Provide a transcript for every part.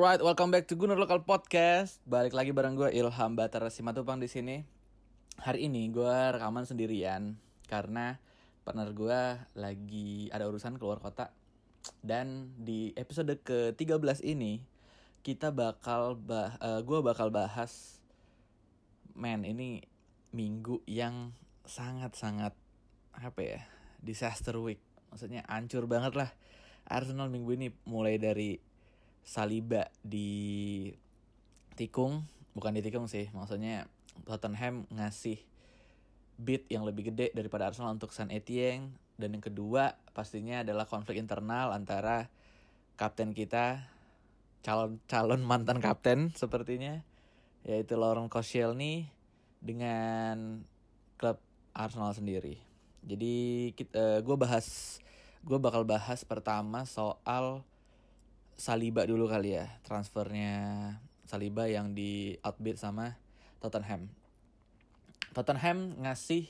Alright, welcome back to Gunur Local Podcast. Balik lagi bareng gue Ilham Batara Simatupang di sini. Hari ini gue rekaman sendirian karena partner gue lagi ada urusan keluar kota. Dan di episode ke-13 ini kita bakal bah uh, gue bakal bahas man ini minggu yang sangat-sangat apa ya disaster week maksudnya hancur banget lah Arsenal minggu ini mulai dari Saliba di tikung bukan di tikung sih maksudnya Tottenham ngasih bid yang lebih gede daripada Arsenal untuk San Etienne dan yang kedua pastinya adalah konflik internal antara kapten kita calon calon mantan kapten sepertinya yaitu Laurent Koscielny dengan klub Arsenal sendiri. Jadi kita, uh, gue bahas gue bakal bahas pertama soal Saliba dulu kali ya transfernya Saliba yang di outbid sama Tottenham. Tottenham ngasih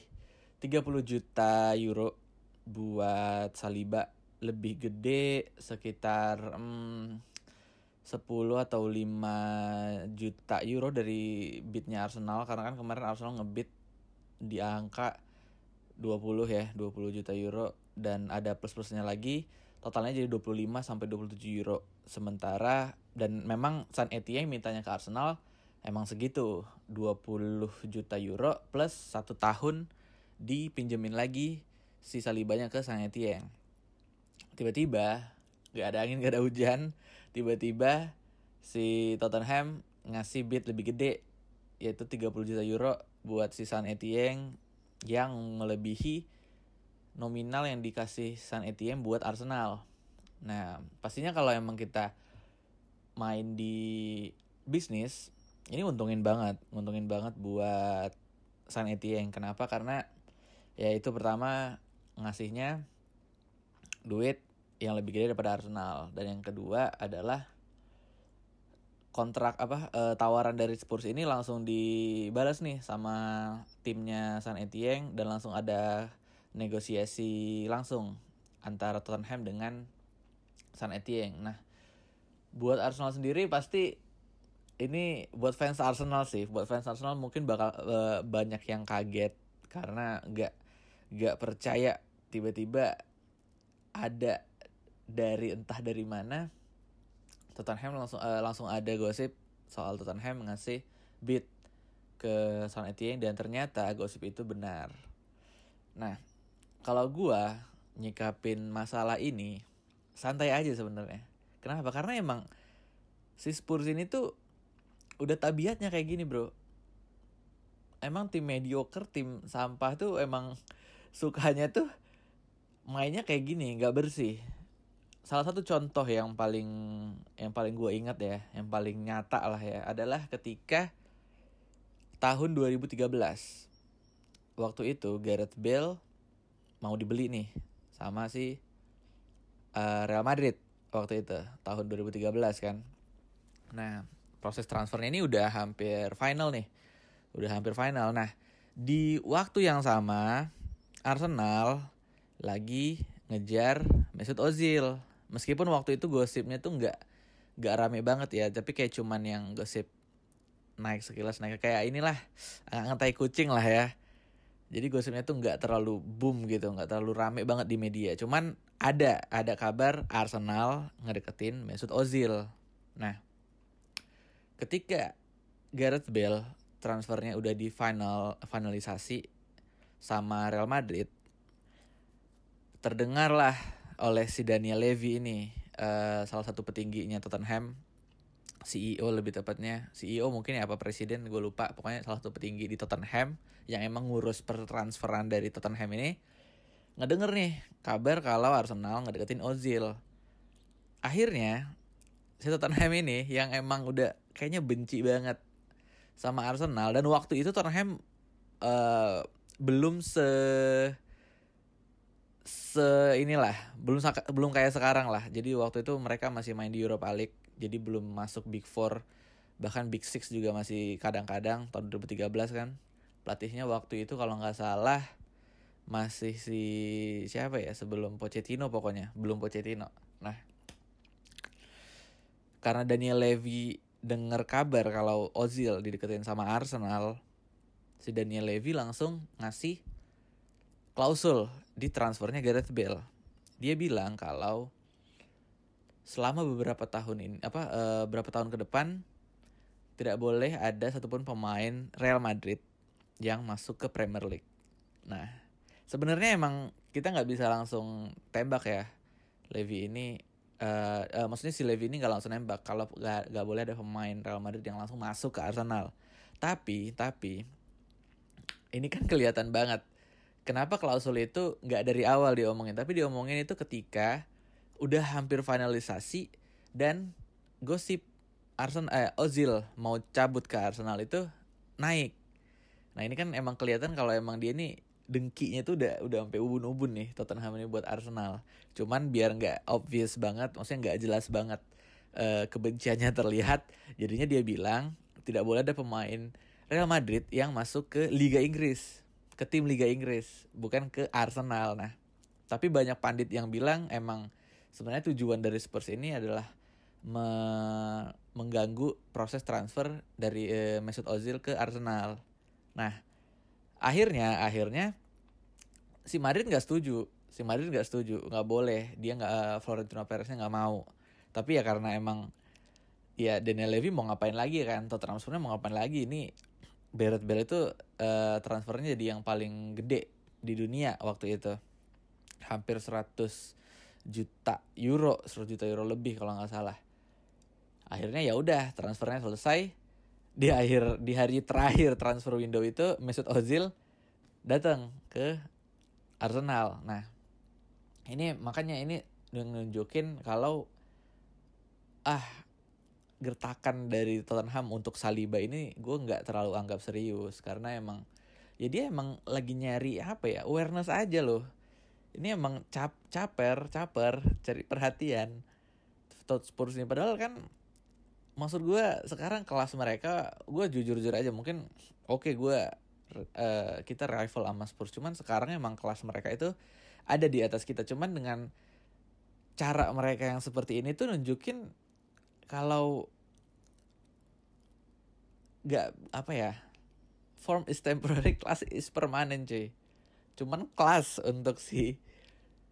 30 juta euro buat Saliba. Lebih gede sekitar hmm, 10 atau 5 juta euro dari bidnya Arsenal. Karena kan kemarin Arsenal ngebid di angka 20 ya, 20 juta euro. Dan ada plus-plusnya lagi totalnya jadi 25 sampai 27 euro. Sementara dan memang San Etienne mintanya ke Arsenal emang segitu 20 juta euro plus satu tahun dipinjemin lagi si Salibanya ke San Etienne. Tiba-tiba gak ada angin gak ada hujan, tiba-tiba si Tottenham ngasih bid lebih gede yaitu 30 juta euro buat si San Etienne yang melebihi nominal yang dikasih San Etienne buat Arsenal. Nah, pastinya kalau emang kita main di bisnis, ini untungin banget, untungin banget buat San Etienne. Kenapa? Karena ya itu pertama ngasihnya duit yang lebih gede daripada Arsenal dan yang kedua adalah kontrak apa e, tawaran dari Spurs ini langsung dibalas nih sama timnya San Etienne dan langsung ada negosiasi langsung antara Tottenham dengan San Etienne. Nah, buat Arsenal sendiri pasti ini buat fans Arsenal sih, buat fans Arsenal mungkin bakal uh, banyak yang kaget karena nggak nggak percaya tiba-tiba ada dari entah dari mana Tottenham langsung uh, langsung ada gosip soal Tottenham ngasih bid ke San Etienne dan ternyata gosip itu benar. Nah, kalau gua nyikapin masalah ini santai aja sebenarnya. Kenapa? Karena emang si Spurs ini tuh udah tabiatnya kayak gini, Bro. Emang tim mediocre, tim sampah tuh emang sukanya tuh mainnya kayak gini, nggak bersih. Salah satu contoh yang paling yang paling gue ingat ya, yang paling nyata lah ya, adalah ketika tahun 2013. Waktu itu Gareth Bale mau dibeli nih sama si uh, Real Madrid waktu itu tahun 2013 kan. Nah, proses transfernya ini udah hampir final nih. Udah hampir final. Nah, di waktu yang sama Arsenal lagi ngejar Mesut Ozil. Meskipun waktu itu gosipnya tuh nggak nggak rame banget ya, tapi kayak cuman yang gosip naik sekilas naik kayak inilah ngetai kucing lah ya jadi gosipnya tuh nggak terlalu boom gitu, nggak terlalu rame banget di media. Cuman ada ada kabar Arsenal ngedeketin Mesut Ozil. Nah, ketika Gareth Bale transfernya udah di final finalisasi sama Real Madrid, terdengarlah oleh si Daniel Levy ini uh, salah satu petingginya Tottenham CEO lebih tepatnya. CEO mungkin ya apa presiden gue lupa. Pokoknya salah satu petinggi di Tottenham yang emang ngurus pertransferan dari Tottenham ini. Ngedenger nih kabar kalau Arsenal ngedeketin Ozil. Akhirnya si Tottenham ini yang emang udah kayaknya benci banget sama Arsenal. Dan waktu itu Tottenham uh, belum se se inilah belum belum kayak sekarang lah. Jadi waktu itu mereka masih main di Europa League jadi belum masuk Big Four. Bahkan Big Six juga masih kadang-kadang tahun 2013 kan pelatihnya waktu itu kalau nggak salah masih si siapa ya sebelum Pochettino pokoknya belum Pochettino. Nah karena Daniel Levy dengar kabar kalau Ozil dideketin sama Arsenal si Daniel Levy langsung ngasih klausul di transfernya Gareth Bale. Dia bilang kalau selama beberapa tahun ini apa uh, berapa tahun ke depan tidak boleh ada satupun pemain Real Madrid yang masuk ke Premier League. Nah, sebenarnya emang kita nggak bisa langsung tembak ya. Levy ini uh, uh, maksudnya si Levy ini nggak langsung nembak kalau nggak boleh ada pemain Real Madrid yang langsung masuk ke Arsenal. Tapi tapi ini kan kelihatan banget. Kenapa klausul itu nggak dari awal diomongin? Tapi diomongin itu ketika udah hampir finalisasi dan gosip Arsenal eh, Ozil mau cabut ke Arsenal itu naik nah ini kan emang kelihatan kalau emang dia ini dengkinya tuh udah udah sampai ubun-ubun nih Tottenham ini buat Arsenal. Cuman biar nggak obvious banget, maksudnya nggak jelas banget uh, kebenciannya terlihat, jadinya dia bilang tidak boleh ada pemain Real Madrid yang masuk ke Liga Inggris, ke tim Liga Inggris, bukan ke Arsenal. Nah, tapi banyak pandit yang bilang emang sebenarnya tujuan dari Spurs ini adalah me mengganggu proses transfer dari uh, Mesut Ozil ke Arsenal. Nah, akhirnya akhirnya si Madrid nggak setuju. Si Madrid nggak setuju nggak boleh. Dia nggak uh, Florentino Pereznya nggak mau. Tapi ya karena emang ya Daniel Levy mau ngapain lagi kan? Atau transfernya mau ngapain lagi? Ini Barrett Bale itu uh, transfernya jadi yang paling gede di dunia waktu itu. Hampir 100 juta euro 100 juta euro lebih kalau nggak salah. Akhirnya ya udah transfernya selesai. Di akhir di hari terakhir transfer window itu Mesut Ozil datang ke Arsenal. Nah, ini makanya ini nunjukin kalau ah gertakan dari Tottenham untuk Saliba ini gue nggak terlalu anggap serius. Karena emang ya emang lagi nyari apa ya awareness aja loh ini emang cap caper caper cari perhatian. Tot Spurs ini padahal kan maksud gue sekarang kelas mereka gue jujur jujur aja mungkin oke okay, gue uh, kita rival sama Spurs. Cuman sekarang emang kelas mereka itu ada di atas kita. Cuman dengan cara mereka yang seperti ini tuh nunjukin kalau nggak apa ya form is temporary class is permanent cuy cuman kelas untuk si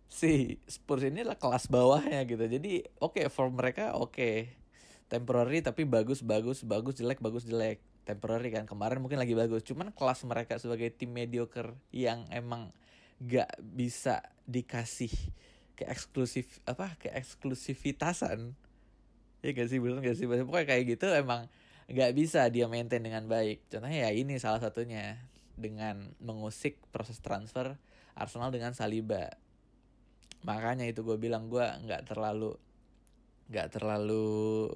si Spurs ini lah kelas bawahnya gitu. Jadi oke okay, form mereka oke. Okay temporary tapi bagus bagus bagus jelek bagus jelek. Temporary kan kemarin mungkin lagi bagus. Cuman kelas mereka sebagai tim mediocre yang emang gak bisa dikasih ke eksklusif apa ke eksklusivitasan. Ya gak sih? Bener gak sih? Pokoknya kayak gitu emang gak bisa dia maintain dengan baik. Contohnya ya ini salah satunya dengan mengusik proses transfer Arsenal dengan Saliba. Makanya itu gue bilang gue nggak terlalu nggak terlalu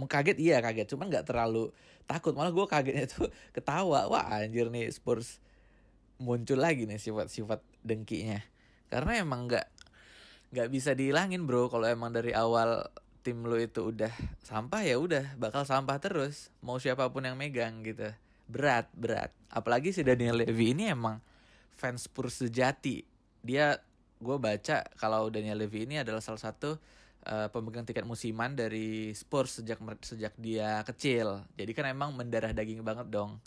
mengkaget. Iya kaget. Cuman nggak terlalu takut. Malah gue kagetnya tuh ketawa. Wah anjir nih Spurs muncul lagi nih sifat-sifat dengkinya. Karena emang nggak nggak bisa dihilangin bro. Kalau emang dari awal tim lo itu udah sampah ya udah bakal sampah terus. Mau siapa pun yang megang gitu berat berat apalagi si Daniel Levy ini emang fans Spurs sejati dia gue baca kalau Daniel Levy ini adalah salah satu uh, pemegang tiket musiman dari Spurs sejak sejak dia kecil. Jadi kan emang mendarah daging banget dong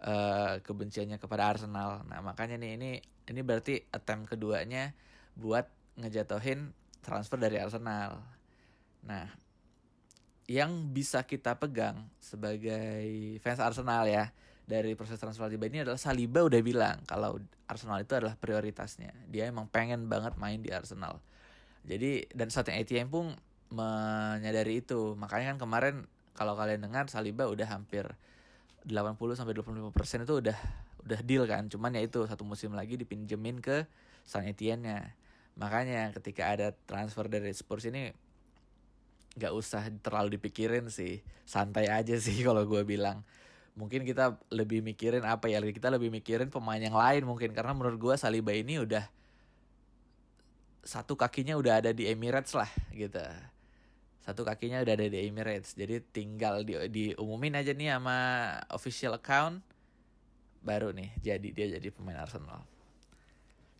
uh, kebenciannya kepada Arsenal. Nah makanya nih ini ini berarti attempt keduanya buat ngejatohin transfer dari Arsenal. Nah yang bisa kita pegang sebagai fans Arsenal ya dari proses transfer Saliba ini adalah Saliba udah bilang kalau Arsenal itu adalah prioritasnya. Dia emang pengen banget main di Arsenal jadi dan starting ATM pun menyadari itu. Makanya kan kemarin kalau kalian dengar Saliba udah hampir 80 sampai 25% itu udah udah deal kan. Cuman ya itu satu musim lagi dipinjemin ke San Etienne-nya. Makanya ketika ada transfer dari Spurs ini nggak usah terlalu dipikirin sih. Santai aja sih kalau gue bilang. Mungkin kita lebih mikirin apa ya? Kita lebih mikirin pemain yang lain mungkin karena menurut gue Saliba ini udah satu kakinya udah ada di Emirates lah gitu satu kakinya udah ada di Emirates jadi tinggal di diumumin aja nih sama official account baru nih jadi dia jadi pemain Arsenal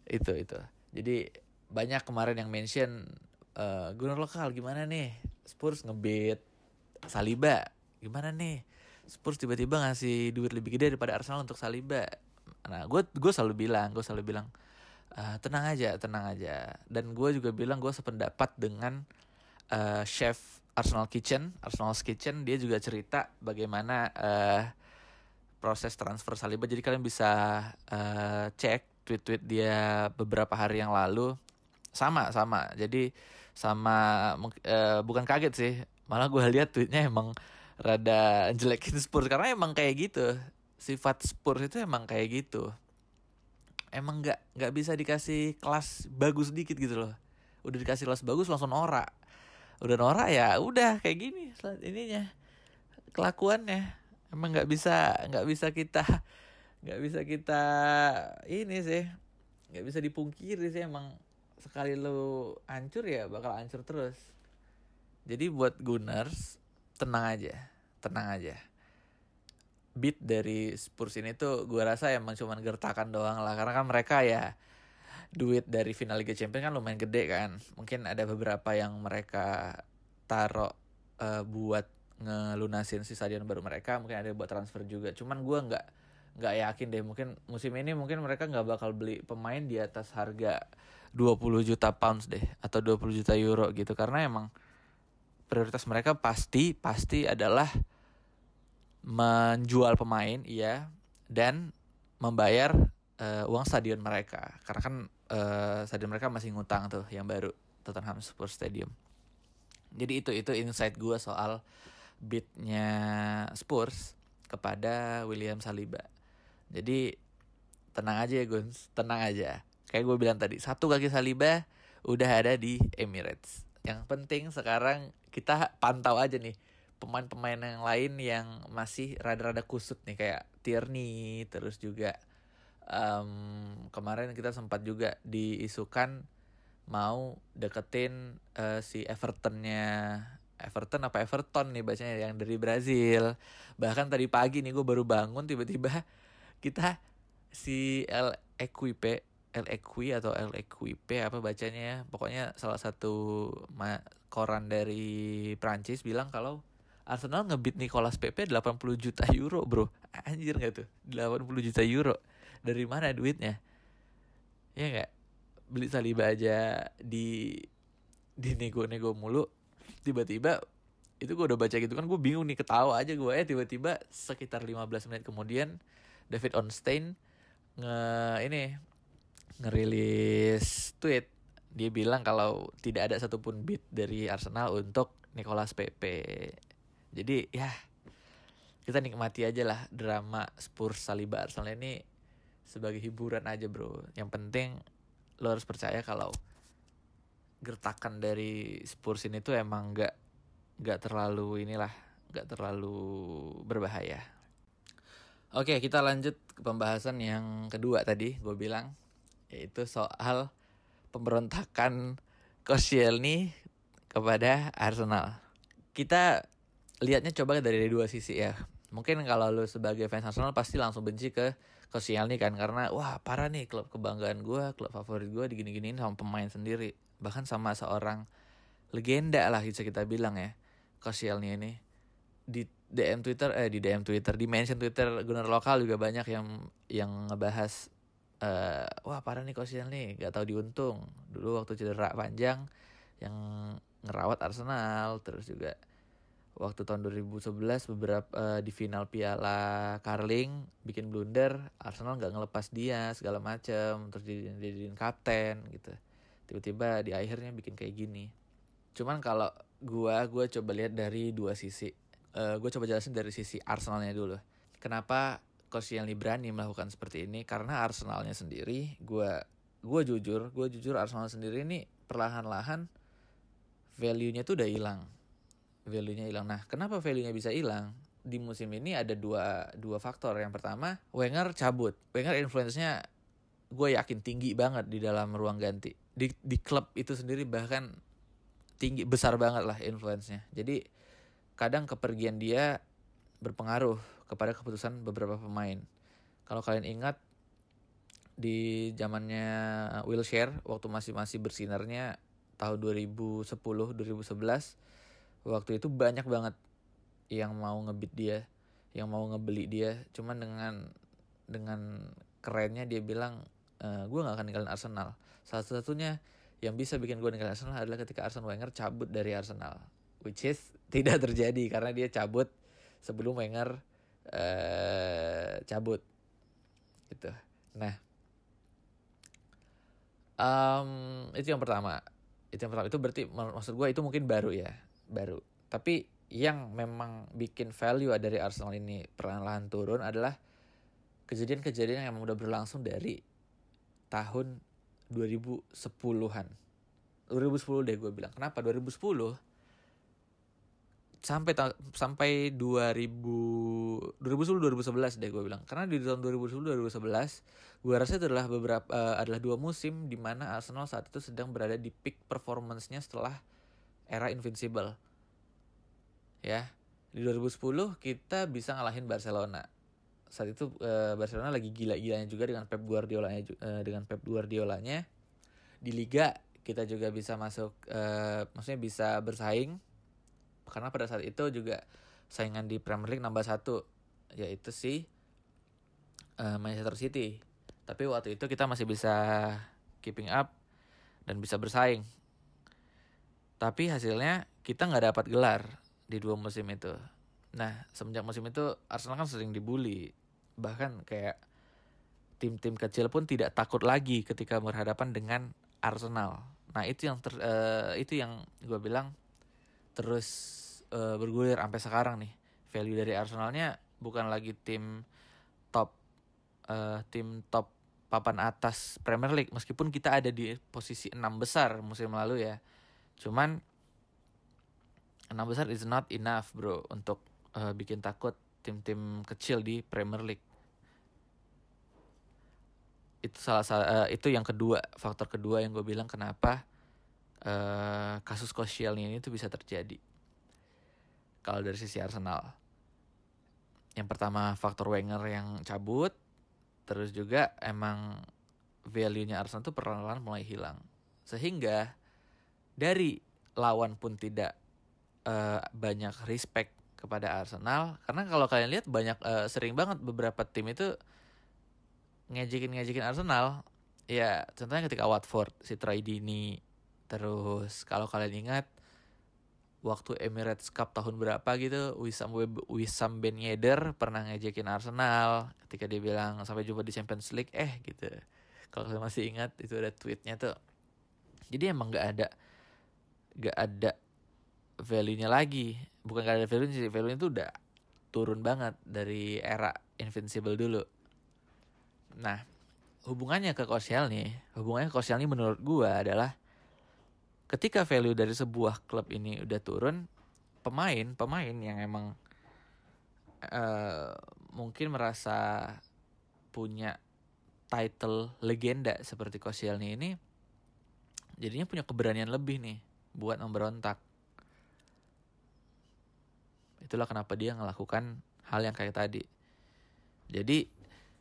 itu itu jadi banyak kemarin yang mention uh, lokal gimana nih? Spurs ngebit Saliba gimana nih? Spurs tiba-tiba ngasih duit lebih gede daripada Arsenal untuk Saliba. Nah gue gue selalu bilang gue selalu bilang uh, tenang aja tenang aja. Dan gue juga bilang gue sependapat dengan uh, chef Arsenal Kitchen Arsenal's Kitchen. Dia juga cerita bagaimana uh, proses transfer Saliba. Jadi kalian bisa uh, cek tweet-tweet dia beberapa hari yang lalu. Sama sama. Jadi sama uh, bukan kaget sih malah gue lihat tweetnya emang rada jelekin Spurs karena emang kayak gitu. Sifat Spurs itu emang kayak gitu. Emang nggak nggak bisa dikasih kelas bagus dikit gitu loh. Udah dikasih kelas bagus langsung norak. Udah norak ya udah kayak gini ininya kelakuannya. Emang nggak bisa nggak bisa kita nggak bisa kita ini sih nggak bisa dipungkiri sih emang sekali lo hancur ya bakal hancur terus. Jadi buat Gunners tenang aja tenang aja. Beat dari Spurs ini tuh gue rasa emang cuman gertakan doang lah karena kan mereka ya duit dari final Liga Champions kan lumayan gede kan. Mungkin ada beberapa yang mereka taruh uh, buat ngelunasin si stadion baru mereka mungkin ada buat transfer juga. Cuman gue nggak nggak yakin deh mungkin musim ini mungkin mereka nggak bakal beli pemain di atas harga 20 juta pounds deh atau 20 juta euro gitu. Karena emang prioritas mereka pasti pasti adalah menjual pemain iya dan membayar uh, uang stadion mereka. Karena kan uh, stadion mereka masih ngutang tuh yang baru Tottenham Sports Stadium. Jadi itu itu insight gue soal beatnya Spurs kepada William Saliba. Jadi tenang aja ya Guns tenang aja kayak gue bilang tadi satu kaki Saliba udah ada di Emirates. Yang penting sekarang kita pantau aja nih pemain-pemain yang lain yang masih rada-rada kusut nih kayak Tierney terus juga um, kemarin kita sempat juga diisukan mau deketin uh, si Evertonnya Everton apa Everton nih bacanya yang dari Brazil. Bahkan tadi pagi nih gue baru bangun tiba-tiba kita si El Equipe El Equi atau El Equipe apa bacanya ya? Pokoknya salah satu koran dari Prancis bilang kalau Arsenal ngebit Nicolas Pepe 80 juta euro bro. Anjir gak tuh? 80 juta euro. Dari mana duitnya? Ya gak Beli Saliba aja di di nego-nego mulu. Tiba-tiba Itu gue udah baca gitu kan Gue bingung nih ketawa aja gue ya. Tiba-tiba sekitar 15 menit kemudian David Onstein Nge ini Ngerilis tweet Dia bilang kalau Tidak ada satupun beat dari Arsenal Untuk Nicolas Pepe jadi ya kita nikmati aja lah drama Spurs Saliba Arsenal ini sebagai hiburan aja bro. Yang penting lo harus percaya kalau gertakan dari Spurs ini tuh emang nggak nggak terlalu inilah nggak terlalu berbahaya. Oke kita lanjut ke pembahasan yang kedua tadi gue bilang yaitu soal pemberontakan Koscielny kepada Arsenal. Kita lihatnya coba dari dua sisi ya. Mungkin kalau lu sebagai fans Arsenal pasti langsung benci ke nih kan karena wah parah nih klub kebanggaan gue, klub favorit gue digini-giniin sama pemain sendiri, bahkan sama seorang legenda lah bisa kita bilang ya. Koscielny ini di DM Twitter eh di DM Twitter di mention Twitter gunner lokal juga banyak yang yang ngebahas uh, wah parah nih Koscielny gak tahu diuntung. Dulu waktu cedera panjang yang ngerawat Arsenal terus juga waktu tahun 2011 beberapa uh, di final Piala Carling bikin blunder Arsenal nggak ngelepas dia segala macem terus dijadiin kapten gitu. Tiba-tiba di akhirnya bikin kayak gini. Cuman kalau gua gua coba lihat dari dua sisi. Uh, gua coba jelasin dari sisi Arsenalnya dulu. Kenapa Koscielny berani melakukan seperti ini karena Arsenalnya sendiri gua gua jujur gua jujur Arsenal sendiri ini perlahan-lahan value-nya tuh udah hilang value-nya hilang. Nah, kenapa value-nya bisa hilang? Di musim ini ada dua dua faktor. Yang pertama, Wenger cabut. Wenger influence-nya gue yakin tinggi banget di dalam ruang ganti. Di di klub itu sendiri bahkan tinggi besar banget lah influence-nya. Jadi kadang kepergian dia berpengaruh kepada keputusan beberapa pemain. Kalau kalian ingat di zamannya Wilshere waktu masih masih bersinarnya tahun 2010 2011 waktu itu banyak banget yang mau ngebit dia yang mau ngebeli dia cuman dengan dengan kerennya dia bilang e, eh, gue nggak akan ninggalin Arsenal salah satunya yang bisa bikin gue ninggalin Arsenal adalah ketika Arsene Wenger cabut dari Arsenal which is tidak terjadi karena dia cabut sebelum Wenger uh, cabut. Gitu. Nah. Um, itu yang pertama. Itu yang pertama. Itu berarti maksud gue itu mungkin baru ya. Baru. Tapi yang memang bikin value dari Arsenal ini perlahan-lahan turun adalah kejadian-kejadian yang udah berlangsung dari tahun 2010-an 2010 deh gue bilang. Kenapa? 2010 sampai sampai 2000 2010 2011 deh gue bilang. Karena di tahun 2010 2011 gue rasa itu adalah beberapa uh, adalah dua musim di mana Arsenal saat itu sedang berada di peak performance-nya setelah era Invincible. Ya di 2010 kita bisa ngalahin Barcelona. Saat itu uh, Barcelona lagi gila-gilanya juga dengan Pep Guardiola-nya uh, dengan Pep Guardiola-nya. Di liga kita juga bisa masuk uh, maksudnya bisa bersaing karena pada saat itu juga saingan di Premier League nambah satu yaitu si uh, Manchester City. Tapi waktu itu kita masih bisa keeping up dan bisa bersaing. Tapi hasilnya kita nggak dapat gelar di dua musim itu. Nah semenjak musim itu Arsenal kan sering dibully. Bahkan kayak tim-tim kecil pun tidak takut lagi ketika berhadapan dengan Arsenal. Nah itu yang ter, uh, itu yang gue bilang terus uh, bergulir sampai sekarang nih. Value dari Arsenalnya bukan lagi tim top uh, tim top papan atas Premier League meskipun kita ada di posisi enam besar musim lalu ya. Cuman enam besar is not enough, Bro, untuk uh, bikin takut tim-tim kecil di Premier League. Itu salah salah uh, itu yang kedua, faktor kedua yang gue bilang kenapa uh, kasus Koscielny ini tuh bisa terjadi. Kalau dari sisi Arsenal. Yang pertama faktor Wenger yang cabut, terus juga emang value-nya Arsenal tuh perlahan-lahan mulai hilang. Sehingga dari lawan pun tidak uh, banyak respect kepada Arsenal karena kalau kalian lihat banyak uh, sering banget beberapa tim itu ngejekin ngejekin Arsenal ya contohnya ketika Watford si Troy Dini Terus kalau kalian ingat waktu Emirates Cup tahun berapa gitu Wisam Wisam Ben Yedder pernah ngejekin Arsenal ketika dia bilang sampai jumpa di Champions League eh gitu. Kalau kalian masih ingat itu ada tweetnya tuh. Jadi emang nggak ada nggak ada value-nya lagi. Bukan gak ada value-nya sih, value-nya tuh udah turun banget dari era Invincible dulu. Nah, hubungannya ke Koscielny hubungannya ke Koscielny menurut gua adalah ketika value dari sebuah klub ini udah turun pemain pemain yang emang uh, mungkin merasa punya title legenda seperti Koscielny ini jadinya punya keberanian lebih nih buat memberontak. Itulah kenapa dia melakukan hal yang kayak tadi. Jadi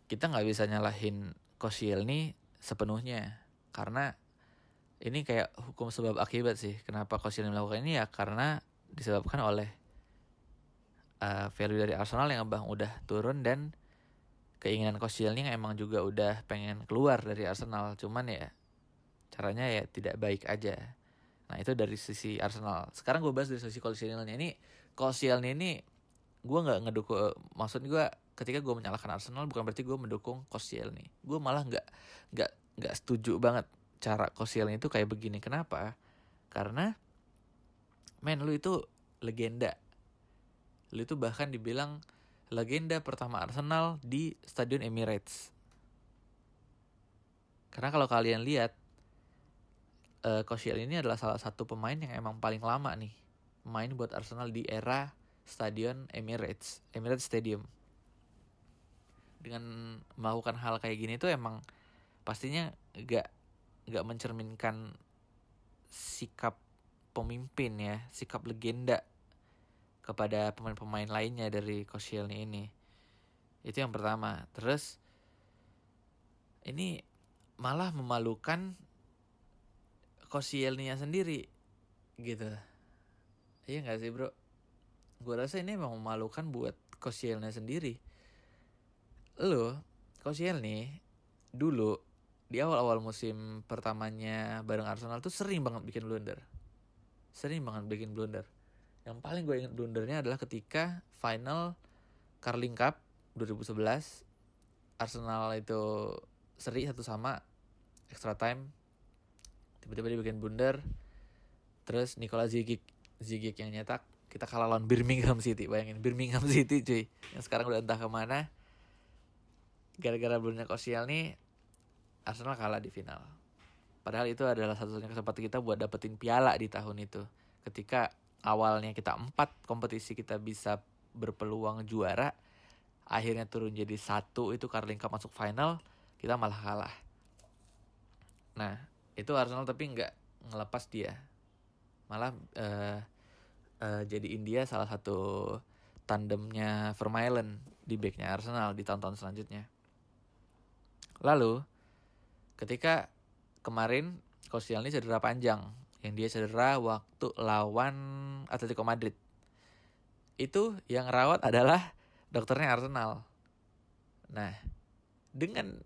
kita nggak bisa nyalahin Koscielny sepenuhnya karena ini kayak hukum sebab akibat sih. Kenapa Koscielny melakukan ini ya karena disebabkan oleh uh, value dari Arsenal yang bang udah turun dan keinginan yang emang juga udah pengen keluar dari Arsenal. Cuman ya caranya ya tidak baik aja. Nah itu dari sisi Arsenal. Sekarang gue bahas dari sisi Koscielny ini. Koscielny ini gue nggak ngedukung. Maksud gue ketika gue menyalahkan Arsenal bukan berarti gue mendukung Koscielny. Gue malah nggak nggak nggak setuju banget cara Koscielny itu kayak begini. Kenapa? Karena men lu itu legenda. Lu itu bahkan dibilang legenda pertama Arsenal di Stadion Emirates. Karena kalau kalian lihat uh, ini adalah salah satu pemain yang emang paling lama nih main buat Arsenal di era Stadion Emirates, Emirates Stadium. Dengan melakukan hal kayak gini tuh emang pastinya gak nggak mencerminkan sikap pemimpin ya, sikap legenda kepada pemain-pemain lainnya dari Koscielny ini. Itu yang pertama. Terus ini malah memalukan Koscielny sendiri gitu. iya nggak sih bro gue rasa ini emang memalukan buat Koscielny sendiri lo Koscielny dulu di awal-awal musim pertamanya bareng Arsenal tuh sering banget bikin blunder. Sering banget bikin blunder. Yang paling gue inget blundernya adalah ketika final Carling Cup 2011 Arsenal itu seri satu sama extra time tiba-tiba dia bikin blunder terus Nikola Zigic Zigic yang nyetak kita kalah lawan Birmingham City bayangin Birmingham City cuy yang sekarang udah entah ke mana. Gara-gara blundernya Kosial nih Arsenal kalah di final. Padahal itu adalah satu-satunya kesempatan kita buat dapetin piala di tahun itu. Ketika awalnya kita empat kompetisi kita bisa berpeluang juara akhirnya turun jadi satu itu Carling Cup masuk final kita malah kalah. Nah itu Arsenal tapi nggak ngelepas dia. Malah uh, uh, jadi India salah satu tandemnya Vermaelen di backnya Arsenal di tahun-tahun selanjutnya. Lalu ketika kemarin Koscielny cedera panjang yang dia cedera waktu lawan Atletico Madrid itu yang rawat adalah dokternya Arsenal. Nah, dengan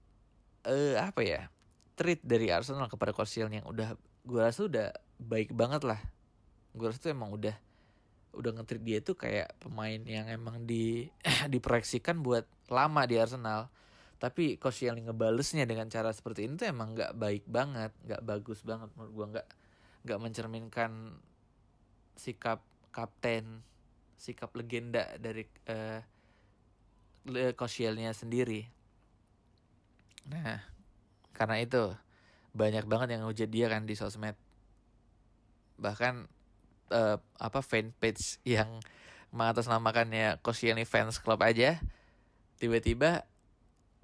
uh, apa ya treat dari Arsenal kepada Kosil yang udah gue rasa udah baik banget lah. Gue rasa tuh emang udah udah ngetrit dia tuh kayak pemain yang emang di diproyeksikan buat lama di Arsenal. Tapi Kosil yang ngebalesnya dengan cara seperti ini tuh emang nggak baik banget, nggak bagus banget menurut gue nggak nggak mencerminkan sikap kapten, sikap legenda dari uh, Koscielnya sendiri. Nah, karena itu banyak banget yang hujat dia kan di sosmed. Bahkan uh, apa fanpage yang mengatasnamakannya Koscielny fans club aja tiba-tiba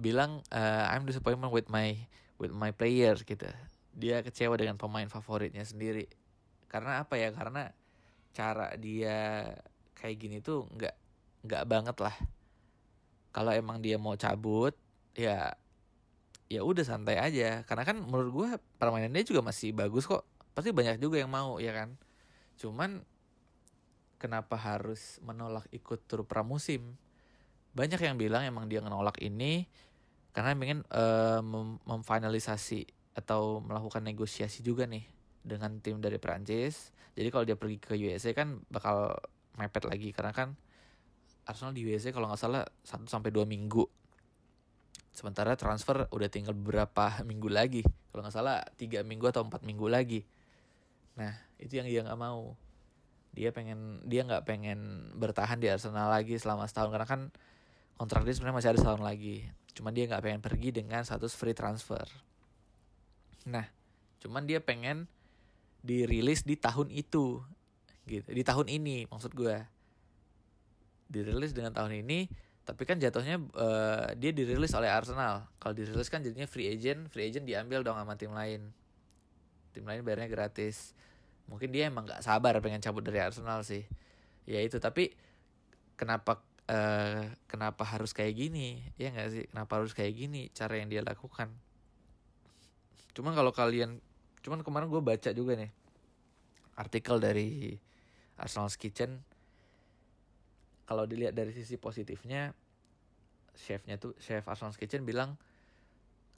bilang uh, I'm disappointed with my with my players gitu. Dia kecewa dengan pemain favoritnya sendiri. Karena apa ya? Karena cara dia kayak gini tuh nggak nggak banget lah kalau emang dia mau cabut ya ya udah santai aja karena kan menurut gue permainan dia juga masih bagus kok pasti banyak juga yang mau ya kan cuman kenapa harus menolak ikut tur pramusim banyak yang bilang emang dia menolak ini karena ingin uh, mem memfinalisasi atau melakukan negosiasi juga nih dengan tim dari Prancis jadi kalau dia pergi ke USA kan bakal mepet lagi karena kan Arsenal di USA kalau nggak salah 1 sampai dua minggu. Sementara transfer udah tinggal beberapa minggu lagi. Kalau nggak salah tiga minggu atau empat minggu lagi. Nah itu yang dia nggak mau. Dia pengen dia nggak pengen bertahan di Arsenal lagi selama setahun karena kan kontrak dia sebenarnya masih ada setahun lagi. Cuman dia nggak pengen pergi dengan status free transfer. Nah, cuman dia pengen dirilis di tahun itu gitu. Di tahun ini maksud gue dirilis dengan tahun ini tapi kan jatuhnya uh, dia dirilis oleh Arsenal. Kalau dirilis kan jadinya free agent free agent diambil dong sama tim lain. Tim lain bayarnya gratis. Mungkin dia emang nggak sabar pengen cabut dari Arsenal sih. Ya itu tapi kenapa uh, kenapa harus kayak gini ya nggak sih kenapa harus kayak gini cara yang dia lakukan cuman kalau kalian cuman kemarin gue baca juga nih artikel dari Arsenal's Kitchen kalau dilihat dari sisi positifnya chefnya tuh chef Arsenal's Kitchen bilang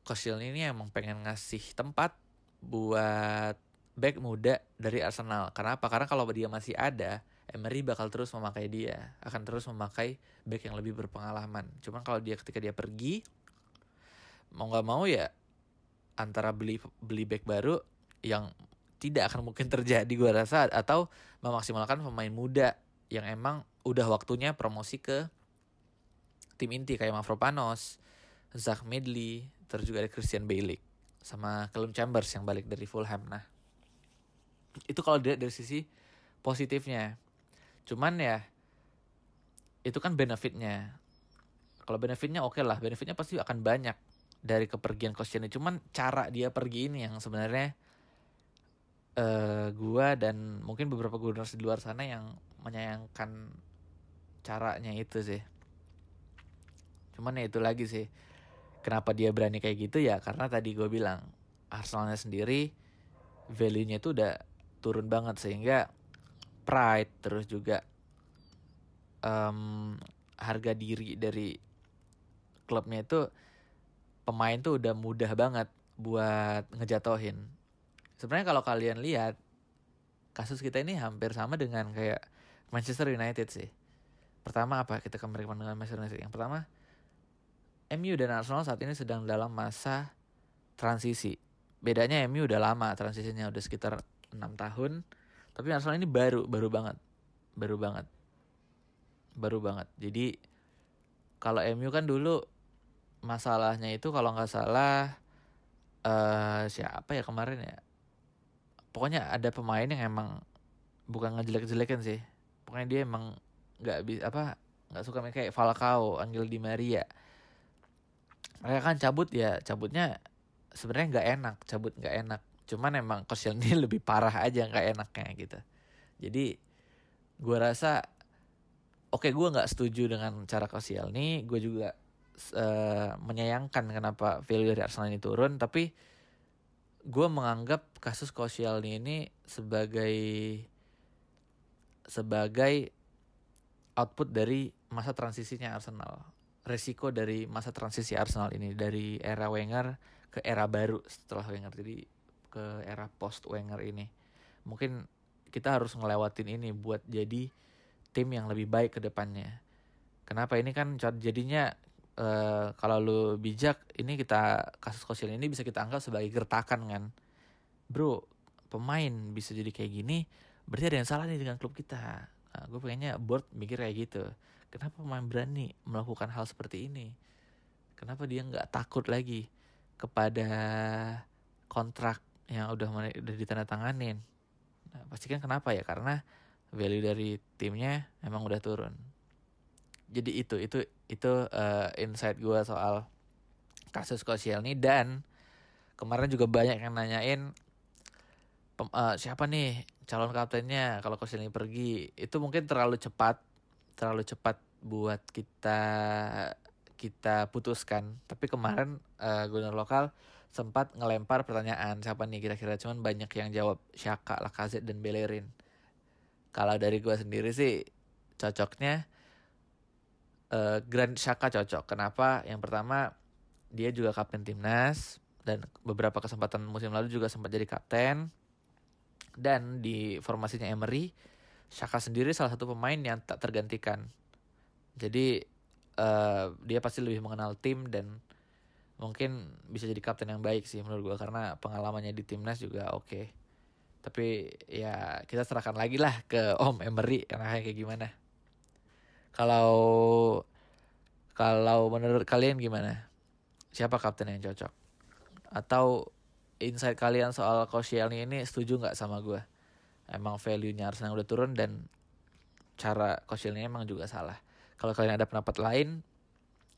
Kosil ini emang pengen ngasih tempat buat back muda dari Arsenal. Karena apa? Karena kalau dia masih ada, Emery bakal terus memakai dia, akan terus memakai back yang lebih berpengalaman. Cuman kalau dia ketika dia pergi, mau nggak mau ya antara beli beli back baru yang tidak akan mungkin terjadi gue rasa atau memaksimalkan pemain muda yang emang udah waktunya promosi ke tim inti kayak Mavropanos, Zach Medley, terus juga ada Christian Bale sama Callum Chambers yang balik dari Fulham. Nah, itu kalau dilihat dari sisi positifnya. Cuman ya itu kan benefitnya. Kalau benefitnya oke okay lah, benefitnya pasti akan banyak dari kepergian Koscielny. Cuman cara dia pergi ini yang sebenarnya uh, gua dan mungkin beberapa gubernur di luar sana yang menyayangkan caranya itu sih cuman ya itu lagi sih kenapa dia berani kayak gitu ya karena tadi gue bilang Arsenalnya sendiri value-nya itu udah turun banget sehingga pride terus juga um, harga diri dari klubnya itu pemain tuh udah mudah banget buat ngejatohin. Sebenarnya kalau kalian lihat kasus kita ini hampir sama dengan kayak Manchester United sih. Pertama apa kita kemarin dengan Manchester United? Yang pertama MU dan Arsenal saat ini sedang dalam masa transisi. Bedanya MU udah lama transisinya udah sekitar enam tahun, tapi Arsenal ini baru, baru banget. Baru banget. Baru banget. Jadi kalau MU kan dulu masalahnya itu kalau nggak salah uh, siapa ya kemarin ya pokoknya ada pemain yang emang bukan ngejelek-jelekin sih pokoknya dia emang nggak bisa apa nggak suka main kayak Falcao, Angel Di Maria mereka kan cabut ya cabutnya sebenarnya nggak enak cabut nggak enak cuman emang ini lebih parah aja nggak enaknya gitu. Jadi gue rasa oke okay, gue nggak setuju dengan cara Koscielny. Gue juga uh, menyayangkan kenapa value dari Arsenal ini turun. Tapi gue menganggap kasus Koscielny ini sebagai sebagai output dari masa transisinya Arsenal. Resiko dari masa transisi Arsenal ini dari era Wenger ke era baru setelah Wenger. Jadi ke era post Wenger ini. Mungkin kita harus ngelewatin ini buat jadi tim yang lebih baik ke depannya. Kenapa? Ini kan jadinya uh, kalau lu bijak ini kita kasus Kosil ini bisa kita anggap sebagai gertakan kan. Bro pemain bisa jadi kayak gini berarti ada yang salah nih dengan klub kita. Nah, gue pengennya board mikir kayak gitu. Kenapa pemain berani melakukan hal seperti ini? Kenapa dia nggak takut lagi kepada kontrak yang udah udah ditandatanganin. Nah, pasti kan kenapa ya? Karena value dari timnya emang udah turun. Jadi itu itu itu uh, insight gue soal kasus Koscielny dan kemarin juga banyak yang nanyain pem, uh, siapa nih calon kaptennya kalau Koscielny pergi? Itu mungkin terlalu cepat terlalu cepat buat kita kita putuskan. Tapi kemarin uh, gubernur lokal sempat ngelempar pertanyaan siapa nih kira-kira cuman banyak yang jawab Shaka, Lacazette dan Bellerin kalau dari gue sendiri sih cocoknya uh, Grand Shaka cocok. Kenapa? Yang pertama dia juga kapten timnas dan beberapa kesempatan musim lalu juga sempat jadi kapten. Dan di formasinya Emery, Shaka sendiri salah satu pemain yang tak tergantikan. Jadi uh, dia pasti lebih mengenal tim dan mungkin bisa jadi kapten yang baik sih menurut gue karena pengalamannya di timnas juga oke. Okay. Tapi ya kita serahkan lagi lah ke Om Emery karena kayak gimana. Kalau kalau menurut kalian gimana? Siapa kapten yang cocok? Atau insight kalian soal Koscielny ini setuju nggak sama gue? Emang value-nya Arsenal udah turun dan cara Koscielny emang juga salah. Kalau kalian ada pendapat lain,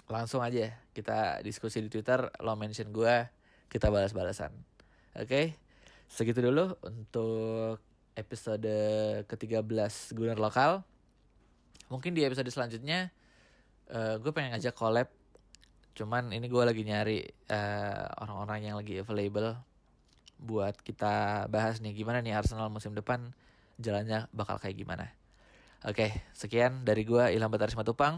langsung aja kita diskusi di Twitter, lo mention gue, kita balas-balasan. Oke, okay? segitu dulu untuk episode ke-13 Gunner Lokal. Mungkin di episode selanjutnya uh, eh, gue pengen ngajak collab. Cuman ini gue lagi nyari uh, orang-orang yang lagi available buat kita bahas nih. Gimana nih Arsenal musim depan? Jalannya bakal kayak gimana? Oke sekian dari gue Ilham Batari Matupang